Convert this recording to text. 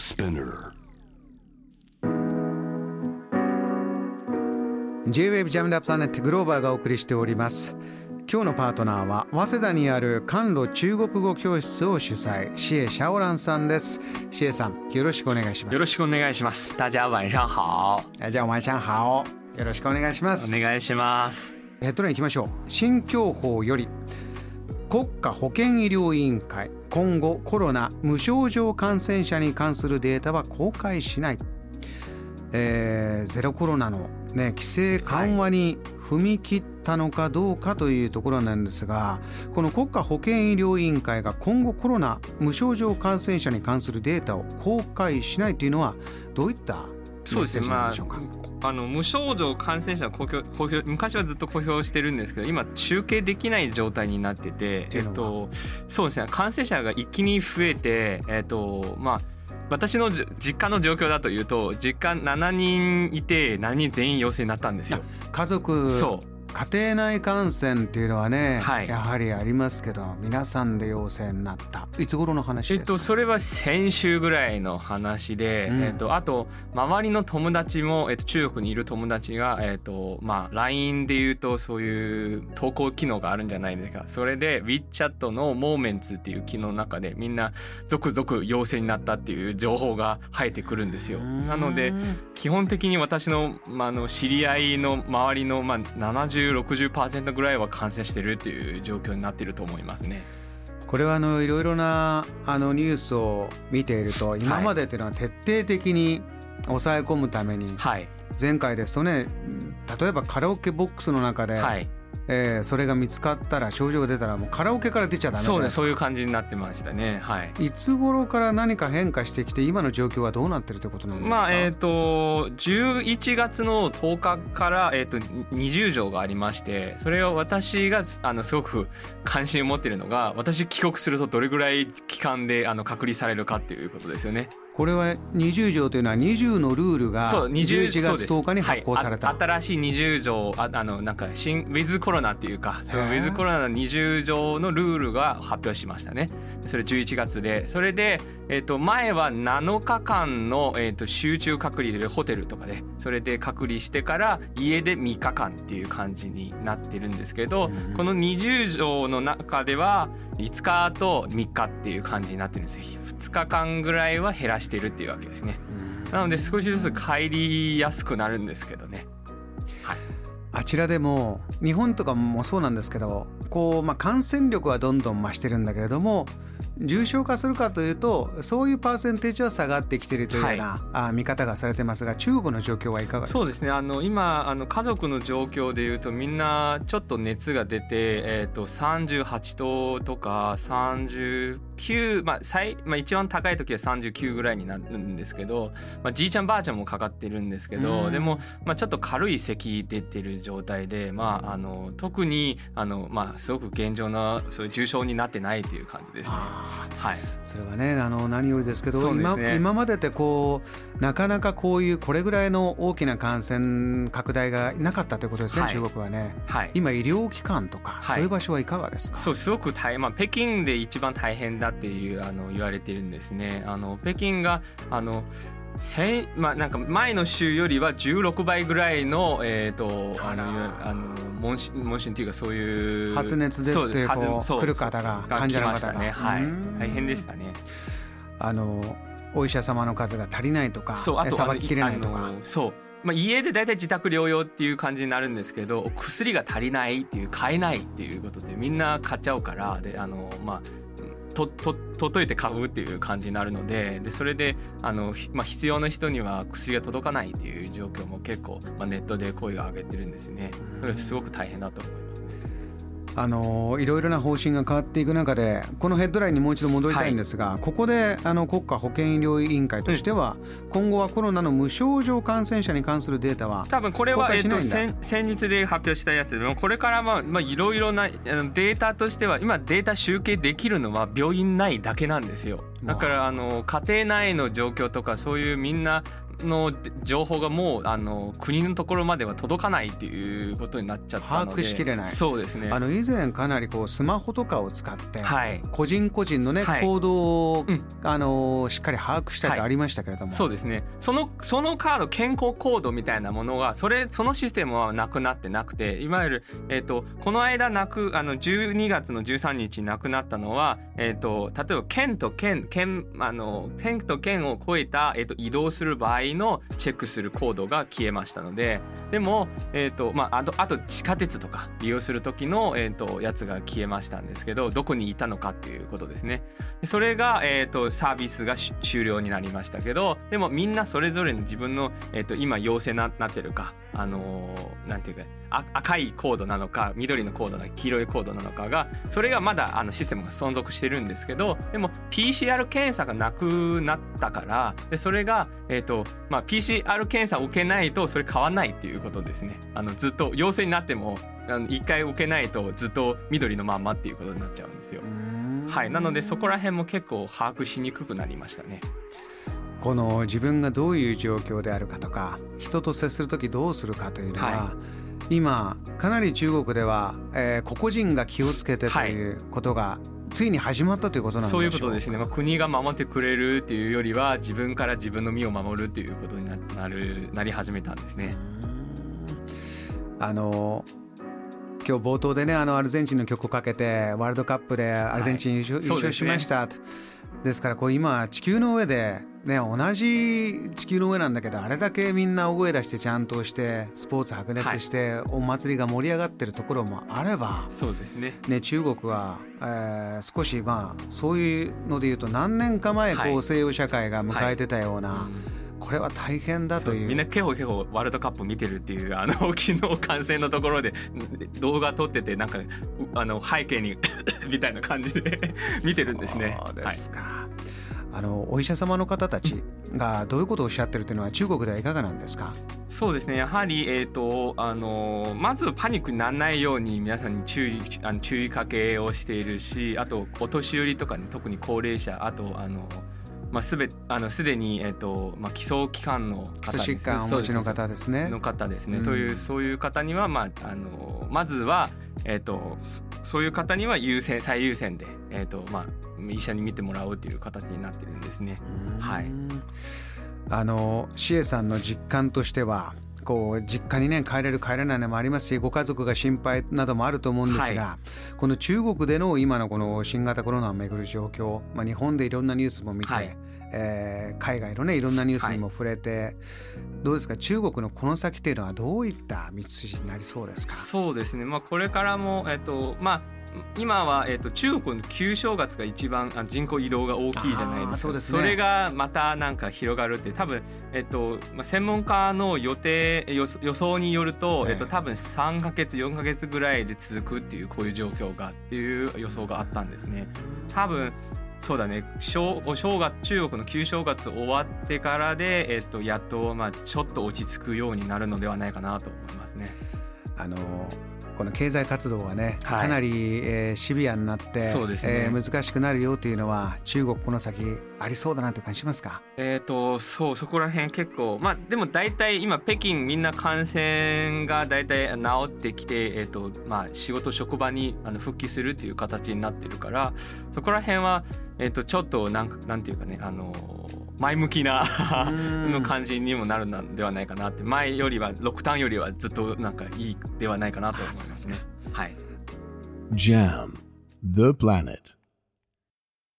Spinner. J-WAVE ジャムダプラネットグローバーがお送りしております今日のパートナーは早稲田にある甘露中国語教室を主催シエ・シャオランさんですシエさんよろしくお願いしますよろしくお願いします。大家晚上好。じゃあお前ちゃんハオよろしくお願いしますお願いします。ヘッドラインいきましょう新教法より国家保健医療委員会今後コロナ無症状感染者に関するデータは公開しない、えーゼロコロナの、ね、規制緩和に踏み切ったのかどうかというところなんですがこの国家保健医療委員会が今後コロナ無症状感染者に関するデータを公開しないというのはどういったそうですね。まああの無症状感染者は公表公表昔はずっと公表してるんですけど今集計できない状態になっててえっとそうですね感染者が一気に増えてえっとまあ私のじ実家の状況だというと実家7人いて7人全員陽性になったんですよ。家族そう家庭内感染っていうのはね、はい。やはりありますけど皆さんで陽性になった。いつ頃の話えっですか、とそれは先週ぐらいの話で、うん。えっとあと周りの友達もえっと中国にいる友達がえっとまあ LINE で言うとそういう投稿機能があるんじゃないですか。それで WeChat の Moments っていう機能の中でみんな続々陽性になったっていう情報が入ってくるんですよ。なので基本的に私の,、まあ、あの知り合いの周りの、まあ、7060%ぐらいは感染してるっていう状況になってると思いますね。これはあのいろいろなあのニュースを見ていると今までっていうのは徹底的に抑え込むためにはい、前回ですとね例えばカラオケボックスの中で、はいえーそれが見つかったら症状が出たらもうカラオケから出ちゃダメだそうねそういう感じになってましたね。はい。いつ頃から何か変化してきて今の状況はどうなってるということなんですか？まあえっ、と11月の10日から、えー、と20条がありましてそれを私があのすごく関心を持っているのが私帰国するとどれぐらい期間であの隔離されるかっていうことですよね。これは20条というのは20のルールがそう20 11月10日に発行された、はい、あ新しい20条ああのなんか新ウィズコロナっていうかそのウィズコロナの20条のルールが発表しましたね。それ11月で。それで、えっと前は7日間の、えっと集中隔離でホテルとかでそれで隔離してから家で3日間っていう感じになってるんですけど、うんこの20条の中では5日と3日っていう感じになってるんです。よ2日間ぐらいは減らしてるっていうわけですね。うん。なので少しずつ帰りやすくなるんですけどね。はい。あちらでも日本とかもそうなんですけどこう、まあ、感染力はどんどん増してるんだけれども重症化するかというとそういうパーセンテージは下がってきているというような、あ見方がされてますが中国の状況はいかがですか？そうですね。あの今あの家族の状況で言うとみんなちょっと熱が出てえっ、と38度とか39まあ最まあ一番高い時は39ぐらいになるんですけど、まあじいちゃんばあちゃんもかかってるんですけうど、んでもまあちょっと軽い咳出てる状態で、まああの特にあのまあすごく厳重なそういう重症になってないっていう感じですね。あはい。ーそれはねあの何よりですけどね今までってこうなかなかこういうこれぐらいの大きな感染拡大がなかったということですね、はい中国はね。はい。今医療機関とか、はいそういう場所はいかがですか？そうすごく大変、まあ、北京で一番大変だっていうあの言われてるんですね。あの北京があの先まあなんか前の週よりは16倍ぐらいのえっ、とあのあの問診問診っていうかそういう発熱ですそうというこう来る方がが患者の方が来ましたね。はいうん大変でしたね。あのお医者様の数が足りないとかそうあとさばききれないとかそう。まあ、家で大体自宅療養っていう感じになるんですけど薬が足りないっていう買えないっていうことでみんな買っちゃうからであのまあとと届いて買うっていう感じになるのででそれであの、ひまあ、必要な人には薬が届かないっていう状況も結構、まあ、ネットで声が上げてるんですね。すごく大変だと思いますね。あのいろいろな方針が変わっていく中でこのヘッドラインにもう一度戻りたいんですが、ここであの国家保健医療委員会としては、今後はコロナの無症状感染者に関するデータは多分これは、えっと、先先日で発表したやつでもこれからまあまあいろいろなデータとしては今データ集計できるのは病院内だけなんですよ。だからあ。の家庭内の状況とかそういうみんなの情報がもうあの国のところまでは届かないっていうことになっちゃったので。把握しきれない。そうですね。あの以前かなりこうスマホとかを使ってはい。個人個人のねはい。行動をうん。あのしっかり把握したいってはいありましたけれども。そうですね。そのそのカード健康コードみたいなものがそれそのシステムはなくなってなくていわゆる、えー、とこの間なくあの12月の13日なくなったのは、えー、と例えば県と県県あの県と県を越えた、えー、と移動する場合のチェックするコードが消えましたのででも、えーとまあ、あとあと地下鉄とか利用する時の、えー、とやつが消えましたんですけどどこにいたのかっていうことですね。それが、えー、とサービスが終了になりましたけどでもみんなそれぞれの自分の、えー、と今陽性ななってるか、あのーなんていうか赤いコードなのか緑のコードなのか黄色いコードなのかがそれがまだあのシステムが存続してるんですけどでも PCR 検査がなくなったからでそれが、えーとまあ、PCR 検査を受けないとそれ変わんないっていうことですね。あのずっと陽性になってもあの一回受けないとずっと緑のまんまっていうことになっちゃうんですよはい、なのでそこら辺も結構把握しにくくなりましたね。この自分がどういう状況であるかとか人と接する時どうするかというのは、は今かなり中国では、えー個々人が気をつけてということが、ついに始まったということなんでそういうことですね、まあ、国が守ってくれるっていうよりは自分から自分の身を守るっていうことにななるなり始めたんですね。あの今日冒頭でねあのアルゼンチンの曲をかけてワールドカップでアルゼンチン優勝,、はい。優勝しました。とですからこう今地球の上で、ね、同じ地球の上なんだけどあれだけみんな大声出してちゃんとしてスポーツ白熱して、お祭りが盛り上がってるところもあれば、そうですね。ね、中国は、えー少しまあそういうので言うと何年か前こう、はい西洋社会が迎えてたような、うんこれは大変だという。みんなケホケホワールドカップ見てるっていうあの 昨日観戦のところで動画撮っててなんかうあの背景に みたいな感じで 見てるんですね。そうではい。すか、あのお医者様の方たちがどういうことをおっしゃってるというのは中国ではいかがなんですか？そうですね。やはり、えーとあのまずパニックにならないように皆さんに注意あの注意かけをしているしあとお年寄りとかね特に高齢者あとあの、まあ、すべあのすでに、えーとまあ、基礎疾患の基方礎疾患をお持ちの方ですね。の方ですね、うん。というそういう方には、まあ、あのまずは、えー、とそそういう方には優先最優先で、えーとまあ、医者に見てもらおうという形になってるんですね。はい。あのシエさんの実感としてはこう実家にね帰れる帰れないのもありますしご家族が心配などもあると思うんですが、はこの中国での今のこの新型コロナをめぐる状況、まあ、日本でいろんなニュースも見て、はい。えー海外のねいろんなニュースにも触れて、どうですか？中国のこの先っていうのはどういった道筋になりそうですか？そうですね、まあ、これからも、えっとまあ、今は、えっと、中国の旧正月が一番あ人口移動が大きいじゃないですか。ね。れがまたなんか広がるって多分、えっとまあ、専門家の予定予予想によると、ええ。えっと、多分3か月4か月ぐらいで続くっていうこういう状況がっていう予想があったんですね。多分そうだね。正お正月中国の旧正月終わってからで、えっと、やっと、まあ、ちょっと落ち着くようになるのではないかなと思いますね。あのこの経済活動がね、はい。かなり、えーシビアになって、そうですね。えー難しくなるよというのは中国この先ありそうだなという感じしますか？えー、とそうそこら辺結構まあでも大体今北京みんな感染が大体治ってきて、えーとまあ、仕事職場にあの復帰するっていう形になってるからそこら辺は、えー、とちょっとなんかなんていうかねあの前向きなうん。の感じにもなるのではないかなって。前よりはロックダウンよりはずっとなんかいいではないかなと思いますね。はい。Jam, the planet.